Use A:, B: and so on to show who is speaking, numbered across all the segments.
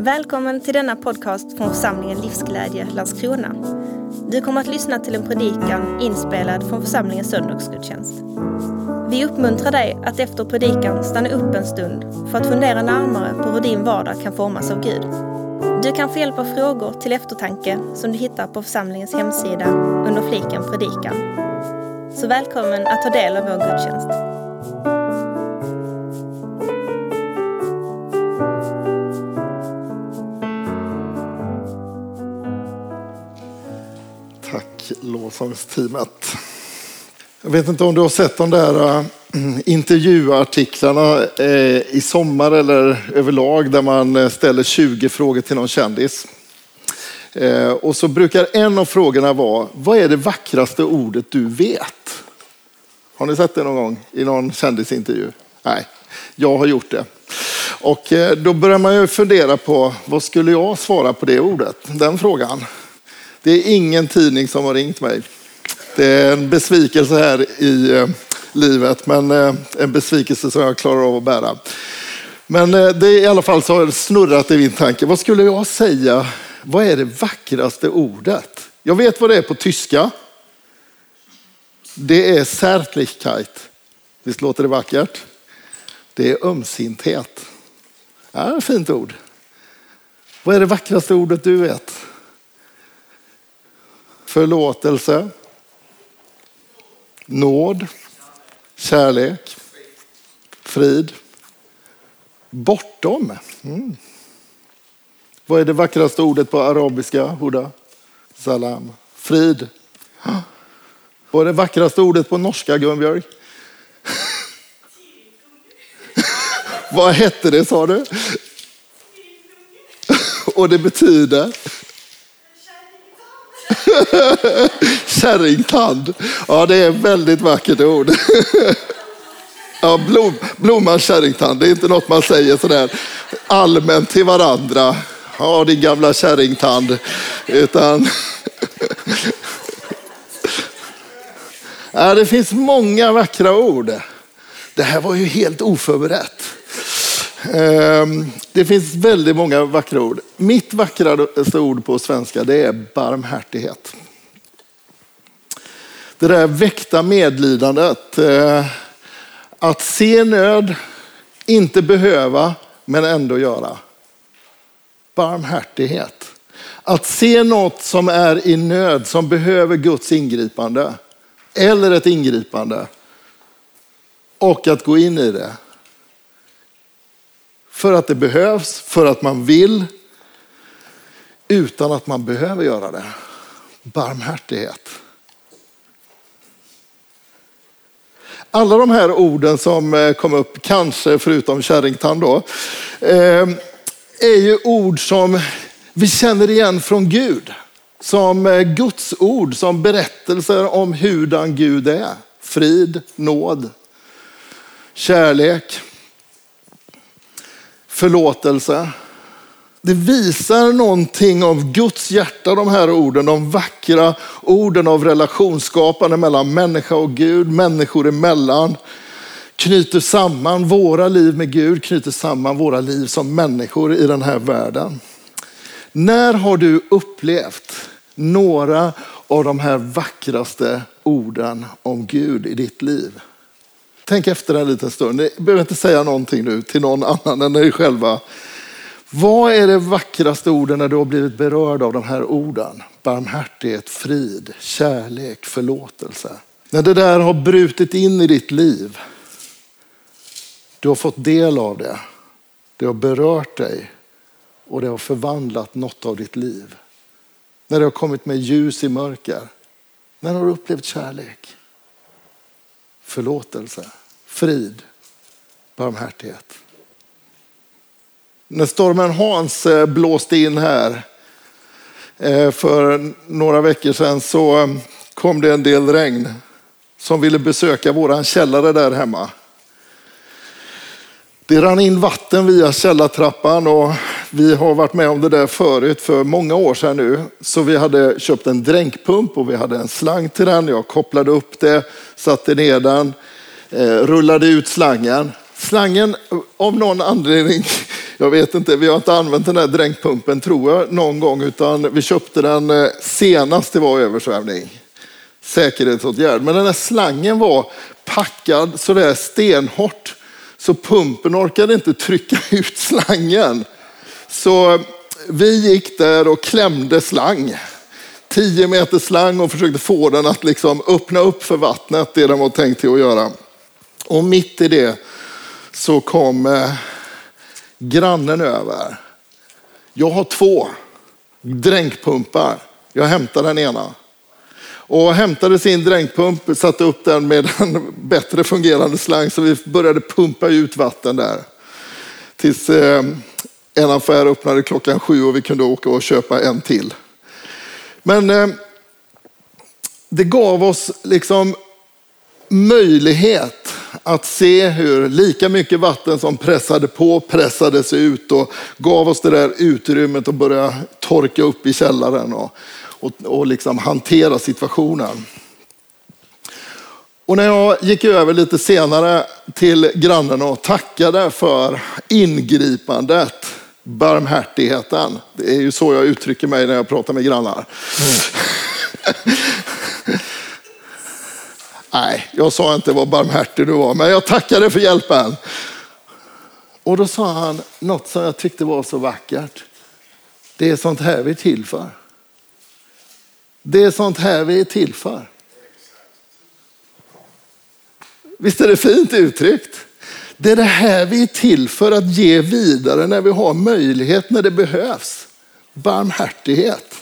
A: Välkommen till denna podcast från församlingen Livsglädje Landskrona. Du kommer att lyssna till en predikan inspelad från församlingens söndagsgudstjänst. Vi uppmuntrar dig att efter predikan stanna upp en stund för att fundera närmare på hur din vardag kan formas av Gud. Du kan få hjälp av frågor till eftertanke som du hittar på församlingens hemsida under fliken predikan. Så välkommen att ta del av vår gudstjänst.
B: Lovsångsteamet. Jag vet inte om du har sett de där äh, intervjuartiklarna äh, i sommar eller överlag där man äh, ställer 20 frågor till någon kändis. Och så brukar en av frågorna vara, vad är det vackraste ordet du vet? Har ni sett det någon gång i någon kändisintervju? Nej, jag har gjort det. Och då börjar man ju fundera på, vad skulle jag svara på det ordet? Den frågan. Det är ingen tidning som har ringt mig. Det är en besvikelse här i eh, livet, men eh, en besvikelse som jag klarar av att bära. Men eh, det är i alla fall så har det snurrat i min tanke. Vad skulle jag säga vad är det vackraste ordet? Jag vet vad det är på tyska. Det är Zärtlichkeit. Visst låter det vackert? Det är ömsinthet. Ja, ett fint ord. Vad är det vackraste ordet du vet? Förlåtelse. Nåd. Kärlek. Frid. Bortom. Mm. Vad är det vackraste ordet på arabiska? Huda? Salam. Frid. Vad är det vackraste ordet på norska, Gunbjörg? Vad hette det, sa du? Och det betyder? Kärringtand. Ja, det är ett väldigt vackert ord. Ja, blom, blommans kärringtand, det är inte något man säger sådär allmänt till varandra ja din gamla kärringtand. Utan ja, det finns många vackra ord. Det här var ju helt oförberett. Ehm, det finns väldigt många vackra ord. Mitt vackraste ord på svenska det är barmhärtighet. Det där väckta medlidandet. Eh, att se nöd, inte behöva, men ändå göra barmhärtighet. Att se något som är i nöd, som behöver Guds ingripande eller ett ingripande och att gå in i det. För att det behövs, för att man vill, utan att man behöver göra det. Barmhärtighet. Alla de här orden som eh, kom upp, kanske förutom kärringtand då, eh, är ju ord som vi känner igen från Gud. Som eh, Guds ord, som berättelser om hurdan Gud är. Frid, nåd, kärlek, förlåtelse. Det visar någonting av Guds hjärta, de här orden, de vackra orden av relationsskapande mellan människa och Gud, människor emellan knyter samman våra liv med Gud, knyter samman våra liv som människor i den här världen. När har du upplevt några av de här vackraste orden om Gud i ditt liv? Tänk efter en liten stund. Ni behöver inte säga någonting nu till någon annan än er själva. Vad är det vackraste orden när du har blivit berörd av de här orden? Barmhärtighet, frid, kärlek, förlåtelse. När det där har brutit in i ditt liv. Du har fått del av det. Det har berört dig och det har förvandlat något av ditt liv. När det har kommit med ljus i mörker. När har du upplevt kärlek? Förlåtelse, frid, barmhärtighet. När stormen Hans eh, blåste in här eh, för några veckor sedan så eh, kom det en del regn som ville besöka våran källare där hemma. Det rann in vatten via källartrappan och vi har varit med om det där förut för många år sedan nu. Så vi hade köpt en dränkpump och vi hade en slang till den. Jag kopplade upp det, satte ner den, Eh, rullade ut slangen. Slangen av någon anledning Jag vet inte, vi har inte använt den här dränkpumpen tror jag någon gång utan vi köpte den eh, senast det var översvämning. Säkerhetsåtgärd. Men den här slangen var packad sådär stenhårt så pumpen orkade inte trycka ut slangen. Så eh, vi gick där och klämde slang. 10 meter slang och försökte få den att liksom öppna upp för vattnet, det den var tänkt till att göra. Och mitt i det så kom eh, grannen över. Jag har två dränkpumpar. Jag hämtar den ena. Och hämtade sin dränkpump, satte upp den med en bättre fungerande slang så vi började pumpa ut vatten där. Tills eh, en affär öppnade klockan sju och vi kunde åka och köpa en till. Men eh, det gav oss liksom möjlighet att se hur lika mycket vatten som pressade på pressades ut och gav oss det där utrymmet att börja torka upp i källaren och, och, och liksom hantera situationen. Och när jag gick över lite senare till grannen och tackade för ingripandet, barmhärtigheten. Det är ju så jag uttrycker mig när jag pratar med grannar. Mm. Nej, jag sa inte vad barmhärtig du var, men jag tackade för hjälpen. Och då sa han något som jag tyckte var så vackert. Det är sånt här vi är till för. Det är sånt här vi är till för. Visst är det fint uttryckt? Det är det här vi är till för att ge vidare när vi har möjlighet, när det behövs. Barmhärtighet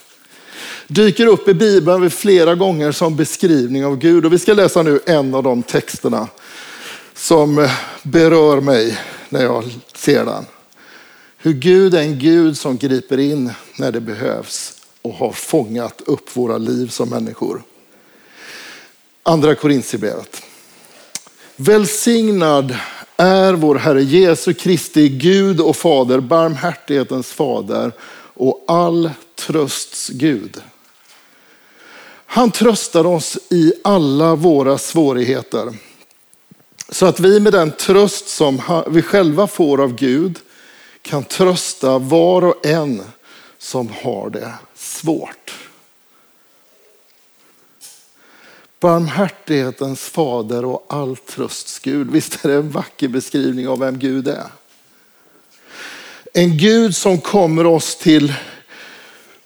B: dyker upp i Bibeln flera gånger som beskrivning av Gud. Och vi ska läsa nu en av de texterna som eh, berör mig när jag ser den. Hur Gud är en Gud som griper in när det behövs och har fångat upp våra liv som människor. Andra Korintierbrevet. Välsignad är vår Herre Jesu Kristi Gud och Fader, barmhärtighetens Fader och all trösts Gud. Han tröstar oss i alla våra svårigheter. Så att vi med den tröst som vi själva får av Gud kan trösta var och en som har det svårt. Barmhärtighetens fader och all trösts Gud. Visst är det en vacker beskrivning av vem Gud är? En Gud som kommer oss till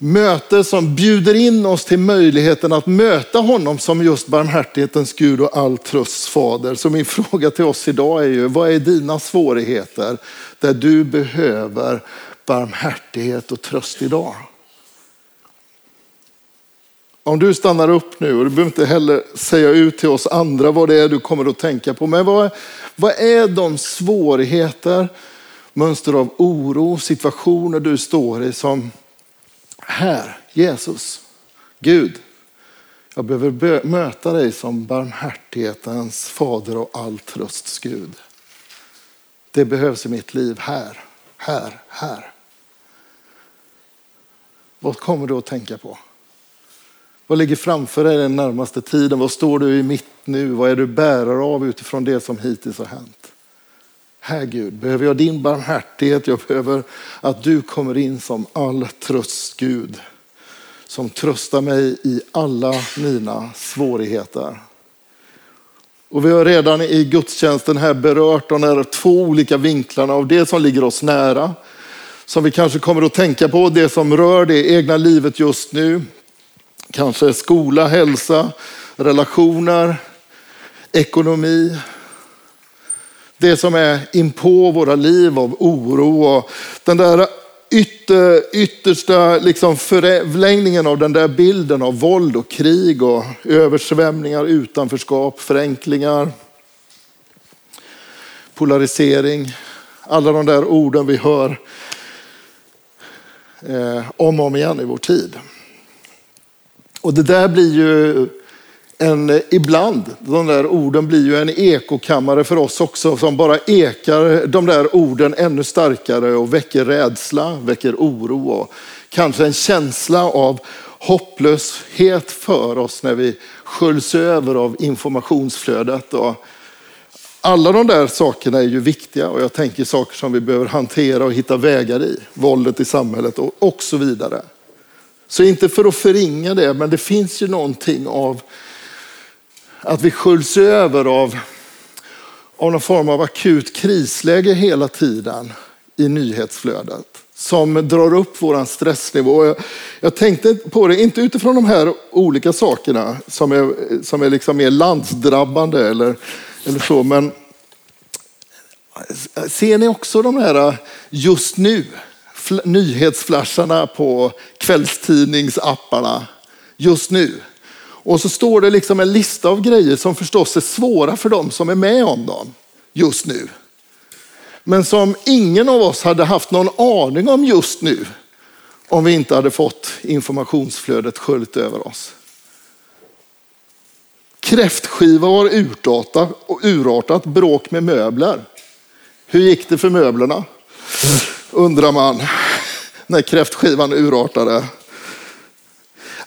B: möte som bjuder in oss till möjligheten att möta honom som just barmhärtighetens Gud och all trösts fader. Så min fråga till oss idag är ju, vad är dina svårigheter där du behöver barmhärtighet och tröst idag? Om du stannar upp nu, och du behöver inte heller säga ut till oss andra vad det är du kommer att tänka på, men vad, vad är de svårigheter, mönster av oro, situationer du står i som här, Jesus, Gud, jag behöver möta dig som barmhärtighetens fader och all trösts Gud. Det behövs i mitt liv här, här, här. Vad kommer du att tänka på? Vad ligger framför dig den närmaste tiden? Vad står du i mitt nu? Vad är du bärare av utifrån det som hittills har hänt? Här Gud, behöver jag din barmhärtighet. Jag behöver att du kommer in som all tröst Gud. Som tröstar mig i alla mina svårigheter. Och vi har redan i gudstjänsten här berört de här två olika vinklarna av det som ligger oss nära. Som vi kanske kommer att tänka på, det som rör det egna livet just nu. Kanske skola, hälsa, relationer, ekonomi, det som är inpå våra liv av oro och den där ytter, yttersta liksom förlängningen av den där bilden av våld och krig och översvämningar, utanförskap, förenklingar, polarisering. Alla de där orden vi hör eh, om och om igen i vår tid. Och det där blir ju en, eh, ibland, de där orden blir ju en ekokammare för oss också som bara ekar de där orden ännu starkare och väcker rädsla, väcker oro och kanske en känsla av hopplöshet för oss när vi sköljs över av informationsflödet och Alla de där sakerna är ju viktiga och jag tänker saker som vi behöver hantera och hitta vägar i. Våldet i samhället och, och så vidare. Så inte för att förringa det, men det finns ju någonting av att vi sköljs över av, av någon form av akut krisläge hela tiden i nyhetsflödet som drar upp vår stressnivå. Jag, jag tänkte på det, inte utifrån de här olika sakerna som är, som är liksom mer landsdrabbande eller, eller så, men ser ni också de här just nu? nyhetsflasharna på kvällstidningsapparna just nu. Och så står det liksom en lista av grejer som förstås är svåra för dem som är med om dem just nu. Men som ingen av oss hade haft någon aning om just nu om vi inte hade fått informationsflödet sköljt över oss. Kräftskiva har urartat, och urartat bråk med möbler. Hur gick det för möblerna? Undrar man när kräftskivan urartade.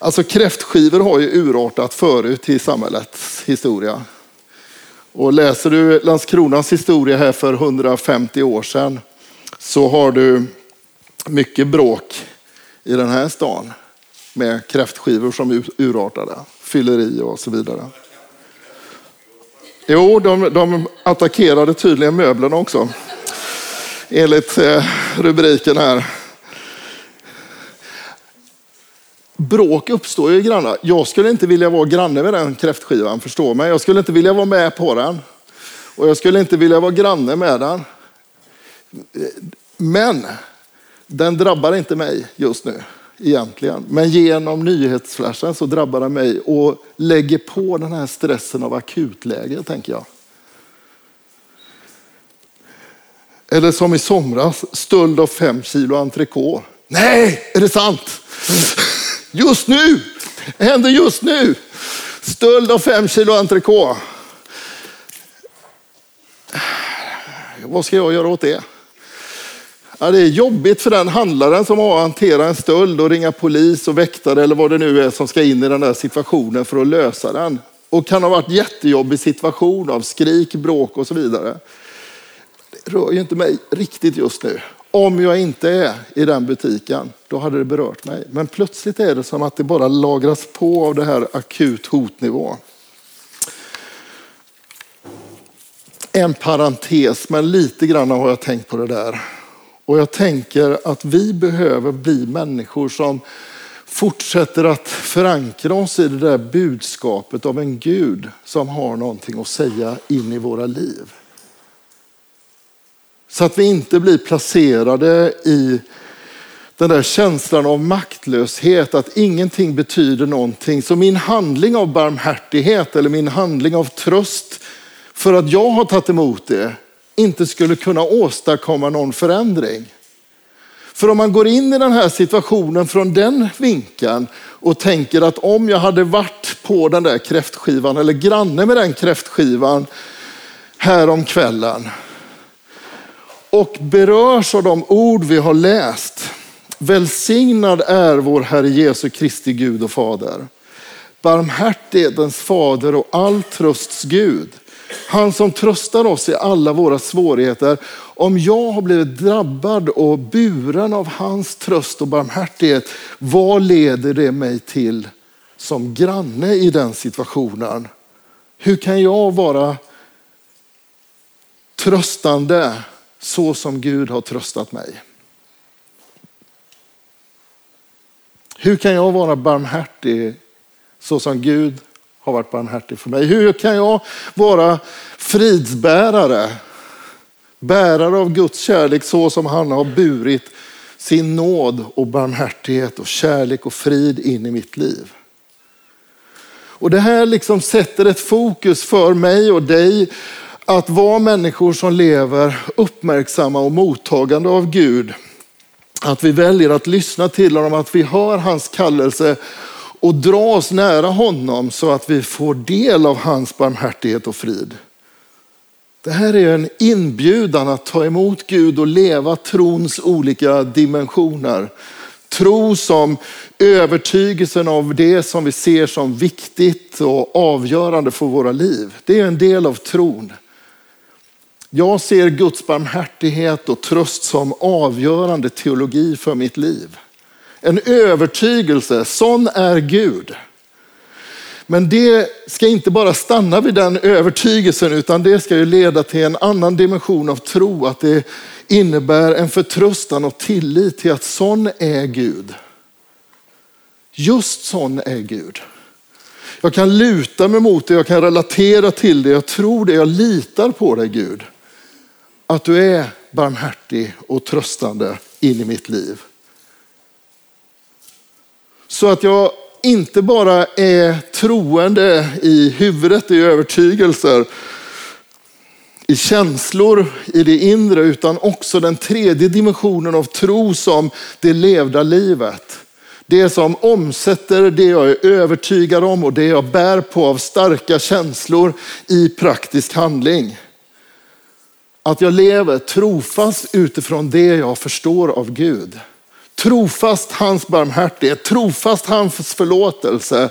B: Alltså kräftskivor har ju urartat förut i samhällets historia. Och läser du Landskronas historia här för 150 år sedan så har du mycket bråk i den här stan med kräftskivor som urartade, fylleri och så vidare. Jo, de, de attackerade tydligen möblerna också, enligt eh, rubriken här. Bråk uppstår ju grannar. Jag skulle inte vilja vara granne med den kräftskivan, förstå mig. Jag skulle inte vilja vara med på den. Och jag skulle inte vilja vara granne med den. Men den drabbar inte mig just nu egentligen. Men genom nyhetsflashen så drabbar den mig och lägger på den här stressen av akutläge, tänker jag. Eller som i somras, stöld av fem kilo entrecote. Nej, är det sant? Just nu! Det händer just nu! Stöld av fem kilo entrecote. Vad ska jag göra åt det? Ja, det är jobbigt för den handlaren som har att hantera en stöld och ringa polis och väktare eller vad det nu är som ska in i den där situationen för att lösa den. Och kan ha varit jättejobbig situation av skrik, bråk och så vidare. Det rör ju inte mig riktigt just nu. Om jag inte är i den butiken, då hade det berört mig. Men plötsligt är det som att det bara lagras på av det här akut hotnivå. En parentes, men lite grann har jag tänkt på det där. Och jag tänker att vi behöver bli människor som fortsätter att förankra oss i det där budskapet av en Gud som har någonting att säga in i våra liv. Så att vi inte blir placerade i den där känslan av maktlöshet, att ingenting betyder någonting. Så min handling av barmhärtighet eller min handling av tröst för att jag har tagit emot det inte skulle kunna åstadkomma någon förändring. För om man går in i den här situationen från den vinkeln och tänker att om jag hade varit på den där kräftskivan eller granne med den kräftskivan här om kvällen och berörs av de ord vi har läst. Välsignad är vår Herre Jesu Kristi Gud och Fader. Barmhärtighetens fader och all trösts Gud. Han som tröstar oss i alla våra svårigheter. Om jag har blivit drabbad och buren av hans tröst och barmhärtighet, vad leder det mig till som granne i den situationen? Hur kan jag vara tröstande så som Gud har tröstat mig. Hur kan jag vara barmhärtig så som Gud har varit barmhärtig för mig? Hur kan jag vara fridsbärare, bärare av Guds kärlek så som han har burit sin nåd och barmhärtighet och kärlek och frid in i mitt liv? Och Det här liksom sätter ett fokus för mig och dig att vara människor som lever uppmärksamma och mottagande av Gud. Att vi väljer att lyssna till honom, att vi hör hans kallelse och dra oss nära honom så att vi får del av hans barmhärtighet och frid. Det här är en inbjudan att ta emot Gud och leva trons olika dimensioner. Tro som övertygelsen av det som vi ser som viktigt och avgörande för våra liv. Det är en del av tron. Jag ser Guds barmhärtighet och tröst som avgörande teologi för mitt liv. En övertygelse, sån är Gud. Men det ska inte bara stanna vid den övertygelsen utan det ska ju leda till en annan dimension av tro. Att det innebär en förtröstan och tillit till att sån är Gud. Just sån är Gud. Jag kan luta mig mot det, jag kan relatera till det, jag tror det, jag litar på dig Gud. Att du är barmhärtig och tröstande in i mitt liv. Så att jag inte bara är troende i huvudet, i övertygelser, i känslor, i det inre, utan också den tredje dimensionen av tro som det levda livet. Det som omsätter det jag är övertygad om och det jag bär på av starka känslor i praktisk handling. Att jag lever trofast utifrån det jag förstår av Gud. Trofast hans barmhärtighet, trofast hans förlåtelse.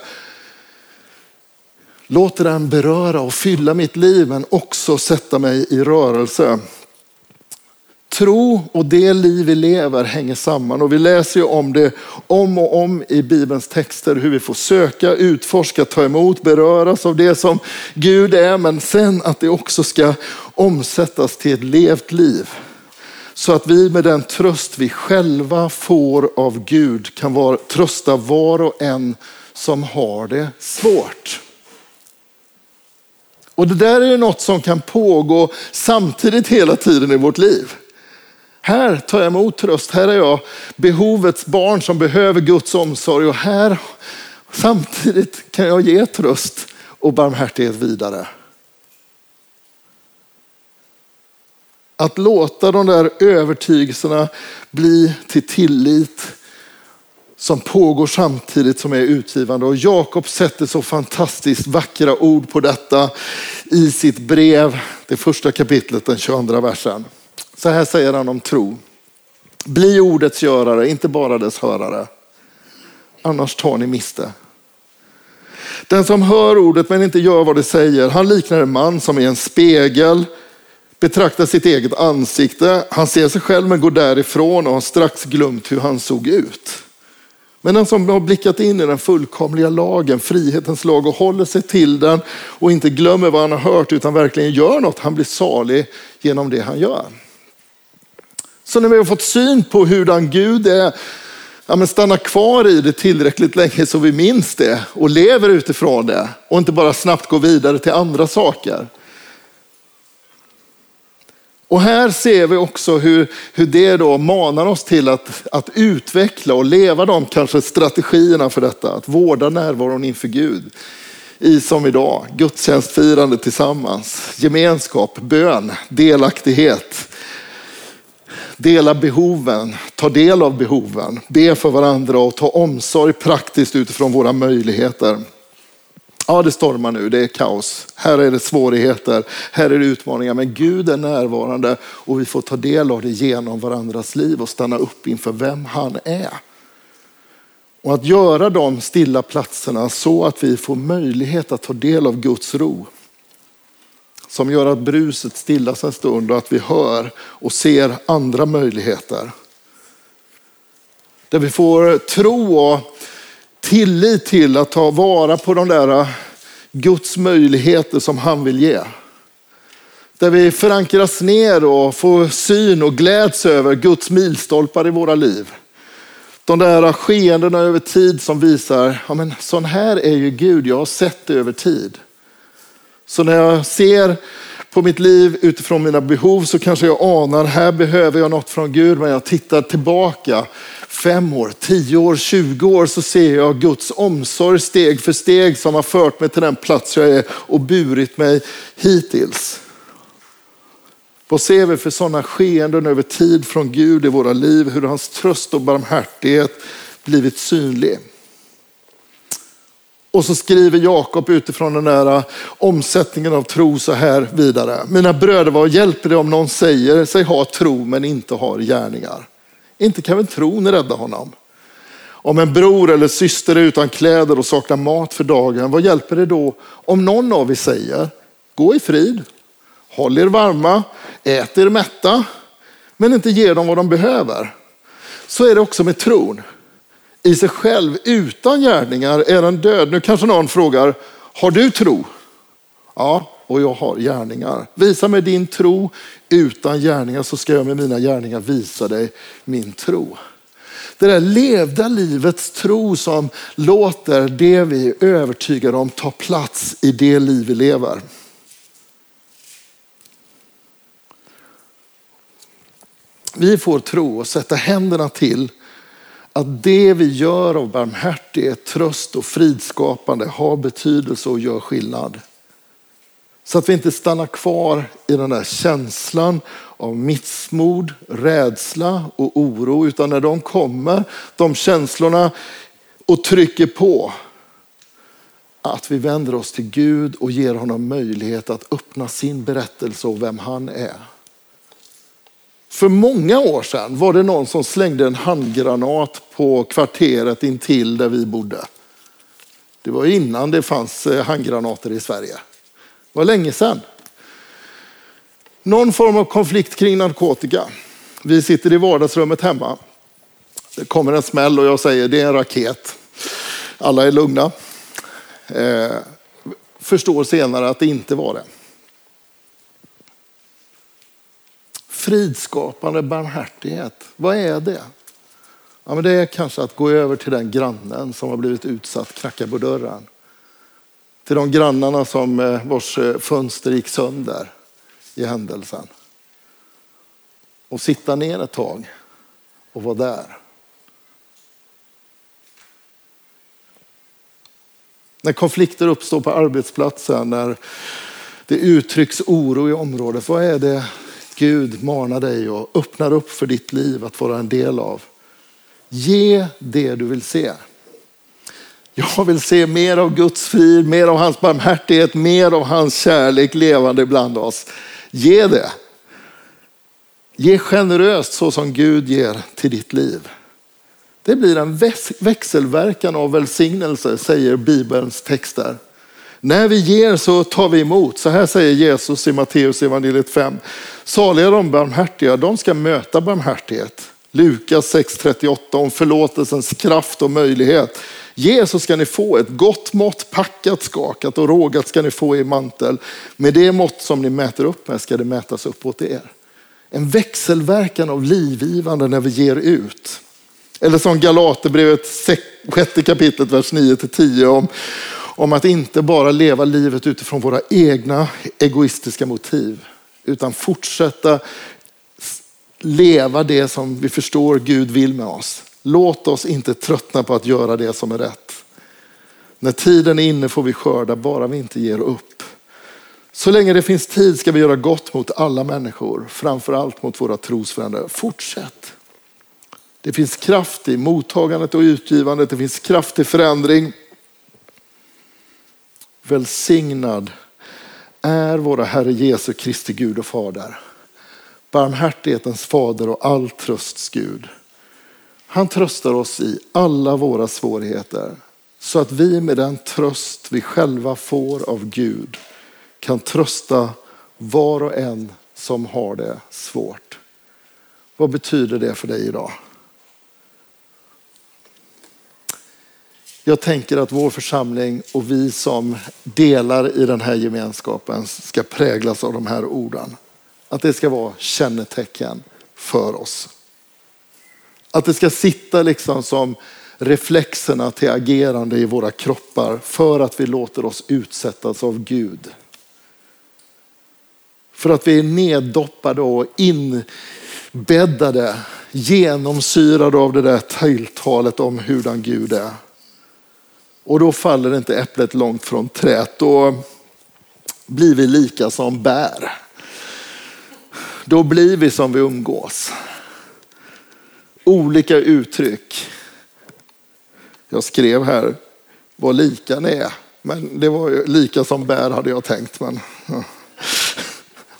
B: Låter den beröra och fylla mitt liv men också sätta mig i rörelse. Tro och det liv vi lever hänger samman och vi läser ju om det om och om i Bibelns texter hur vi får söka, utforska, ta emot, beröras av det som Gud är men sen att det också ska omsättas till ett levt liv. Så att vi med den tröst vi själva får av Gud kan vara, trösta var och en som har det svårt. Och det där är något som kan pågå samtidigt hela tiden i vårt liv. Här tar jag emot tröst, här är jag behovets barn som behöver Guds omsorg och här samtidigt kan jag ge tröst och barmhärtighet vidare. Att låta de där övertygelserna bli till tillit som pågår samtidigt som är utgivande. Och Jakob sätter så fantastiskt vackra ord på detta i sitt brev, det första kapitlet, den 22 versen. Så här säger han om tro. Bli ordets görare, inte bara dess hörare. Annars tar ni miste. Den som hör ordet men inte gör vad det säger, han liknar en man som är en spegel betraktar sitt eget ansikte. Han ser sig själv men går därifrån och har strax glömt hur han såg ut. Men den som har blickat in i den fullkomliga lagen, frihetens lag och håller sig till den och inte glömmer vad han har hört utan verkligen gör något, han blir salig genom det han gör. Så när vi har fått syn på hurdan Gud är, ja, men stanna kvar i det tillräckligt länge så vi minns det och lever utifrån det och inte bara snabbt går vidare till andra saker. Och här ser vi också hur, hur det då manar oss till att, att utveckla och leva de kanske strategierna för detta. Att vårda närvaron inför Gud. I som idag, gudstjänstfirande tillsammans, gemenskap, bön, delaktighet. Dela behoven, ta del av behoven, be för varandra och ta omsorg praktiskt utifrån våra möjligheter. Ja, det stormar nu, det är kaos. Här är det svårigheter, här är det utmaningar. Men Gud är närvarande och vi får ta del av det genom varandras liv och stanna upp inför vem han är. Och att göra de stilla platserna så att vi får möjlighet att ta del av Guds ro. Som gör att bruset stillas en stund och att vi hör och ser andra möjligheter. Där vi får tro och tillit till att ta vara på de där eh, Guds möjligheter som han vill ge. Där vi förankras ner och får syn och gläds över Guds milstolpar i våra liv. De där eh, skeendena över tid som visar, ja men sån här är ju Gud, jag har sett det över tid. Så när jag ser på mitt liv utifrån mina behov så kanske jag anar, här behöver jag något från Gud, men jag tittar tillbaka fem år, tio år, tjugo år så ser jag Guds omsorg steg för steg som har fört mig till den plats jag är och burit mig hittills. Vad ser vi för sådana skeenden över tid från Gud i våra liv? Hur hans tröst och barmhärtighet blivit synlig. Och så skriver Jakob utifrån den där äh, omsättningen av tro så här vidare. Mina bröder, vad hjälper det om någon säger sig ha tro men inte har gärningar? Inte kan väl tron rädda honom? Om en bror eller syster är utan kläder och saknar mat för dagen, vad hjälper det då om någon av er säger, gå i frid, håll er varma, ät er mätta, men inte ger dem vad de behöver. Så är det också med tron. I sig själv, utan gärningar, är den död. Nu kanske någon frågar, har du tro? Ja, och jag har gärningar. Visa mig din tro utan gärningar så ska jag med mina gärningar visa dig min tro. Det där levda livets tro som låter det vi är övertygade om ta plats i det liv vi lever. Vi får tro och sätta händerna till att det vi gör av barmhärtighet, tröst och fridskapande har betydelse och gör skillnad. Så att vi inte stannar kvar i den där känslan av missmod, rädsla och oro. Utan när de kommer, de känslorna, och trycker på, att vi vänder oss till Gud och ger honom möjlighet att öppna sin berättelse och vem han är. För många år sedan var det någon som slängde en handgranat på kvarteret intill där vi bodde. Det var innan det fanns eh, handgranater i Sverige. Det var länge sedan. Någon form av konflikt kring narkotika. Vi sitter i vardagsrummet hemma. Det kommer en smäll och jag säger det är en raket. Alla är lugna. Eh, förstår senare att det inte var det. Fridskapande barmhärtighet, vad är det? Ja, men det är kanske att gå över till den grannen som har blivit utsatt, knacka på dörren. Till de grannarna som eh, vars eh, fönster gick sönder i händelsen. Och sitta ner ett tag och vara där. När konflikter uppstår på arbetsplatsen, när det uttrycks oro i området, vad är det Gud manar dig och öppnar upp för ditt liv att vara en del av? Ge det du vill se. Jag vill se mer av Guds frid, mer av hans barmhärtighet, mer av hans kärlek levande bland oss. Ge det. Ge generöst så som Gud ger till ditt liv. Det blir en växelverkan av välsignelse, säger Bibelns texter. När vi ger så tar vi emot. Så här säger Jesus i Matteus evangeliet 5. Saliga de barmhärtiga, de ska möta barmhärtighet. Lukas 6.38 om förlåtelsens kraft och möjlighet. Ge så ska ni få ett gott mått, packat, skakat och rågat ska ni få i mantel. Med det mått som ni mäter upp med ska det mätas upp åt er. En växelverkan av livgivande när vi ger ut. Eller som Galaterbrevet sjätte kapitlet, vers 9-10 om, om att inte bara leva livet utifrån våra egna egoistiska motiv. Utan fortsätta leva det som vi förstår Gud vill med oss. Låt oss inte tröttna på att göra det som är rätt. När tiden är inne får vi skörda, bara vi inte ger upp. Så länge det finns tid ska vi göra gott mot alla människor, framförallt mot våra trosfränder. Fortsätt. Det finns kraft i mottagandet och utgivandet, det finns kraft i förändring. Välsignad är våra Herre Jesu Kristi Gud och Fader. Barmhärtighetens fader och all trösts Gud. Han tröstar oss i alla våra svårigheter så att vi med den tröst vi själva får av Gud kan trösta var och en som har det svårt. Vad betyder det för dig idag? Jag tänker att vår församling och vi som delar i den här gemenskapen ska präglas av de här orden. Att det ska vara kännetecken för oss. Att det ska sitta liksom som reflexerna till agerande i våra kroppar för att vi låter oss utsättas av Gud. För att vi är neddoppade och inbäddade, genomsyrade av det där tilltalet om hurdan Gud är. Och då faller inte äpplet långt från träet. Då blir vi lika som bär. Då blir vi som vi umgås olika uttryck. Jag skrev här vad lika ni är. Men det var ju lika som bär hade jag tänkt. Men, ja.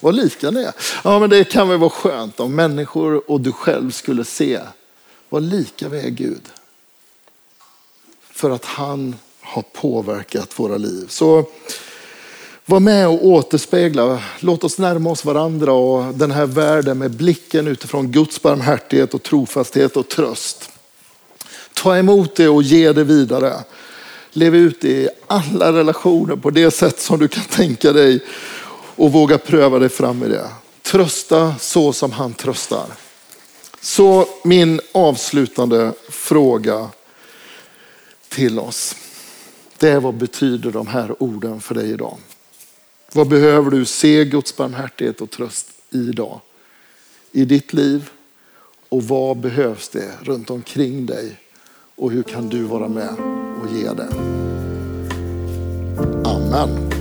B: Vad lika ni är. Ja, men det kan väl vara skönt om människor och du själv skulle se vad lika vi är Gud. För att han har påverkat våra liv. Så Var med och återspegla. Låt oss närma oss varandra och den här världen med blicken utifrån Guds barmhärtighet och trofasthet och tröst. Ta emot det och ge det vidare. Lev ut det i alla relationer på det sätt som du kan tänka dig och våga pröva dig fram i det. Trösta så som han tröstar. Så min avslutande fråga till oss. Det är vad betyder de här orden för dig idag? Vad behöver du se Guds barmhärtighet och tröst idag? I ditt liv? Och vad behövs det runt omkring dig? Och hur kan du vara med och ge det? Amen.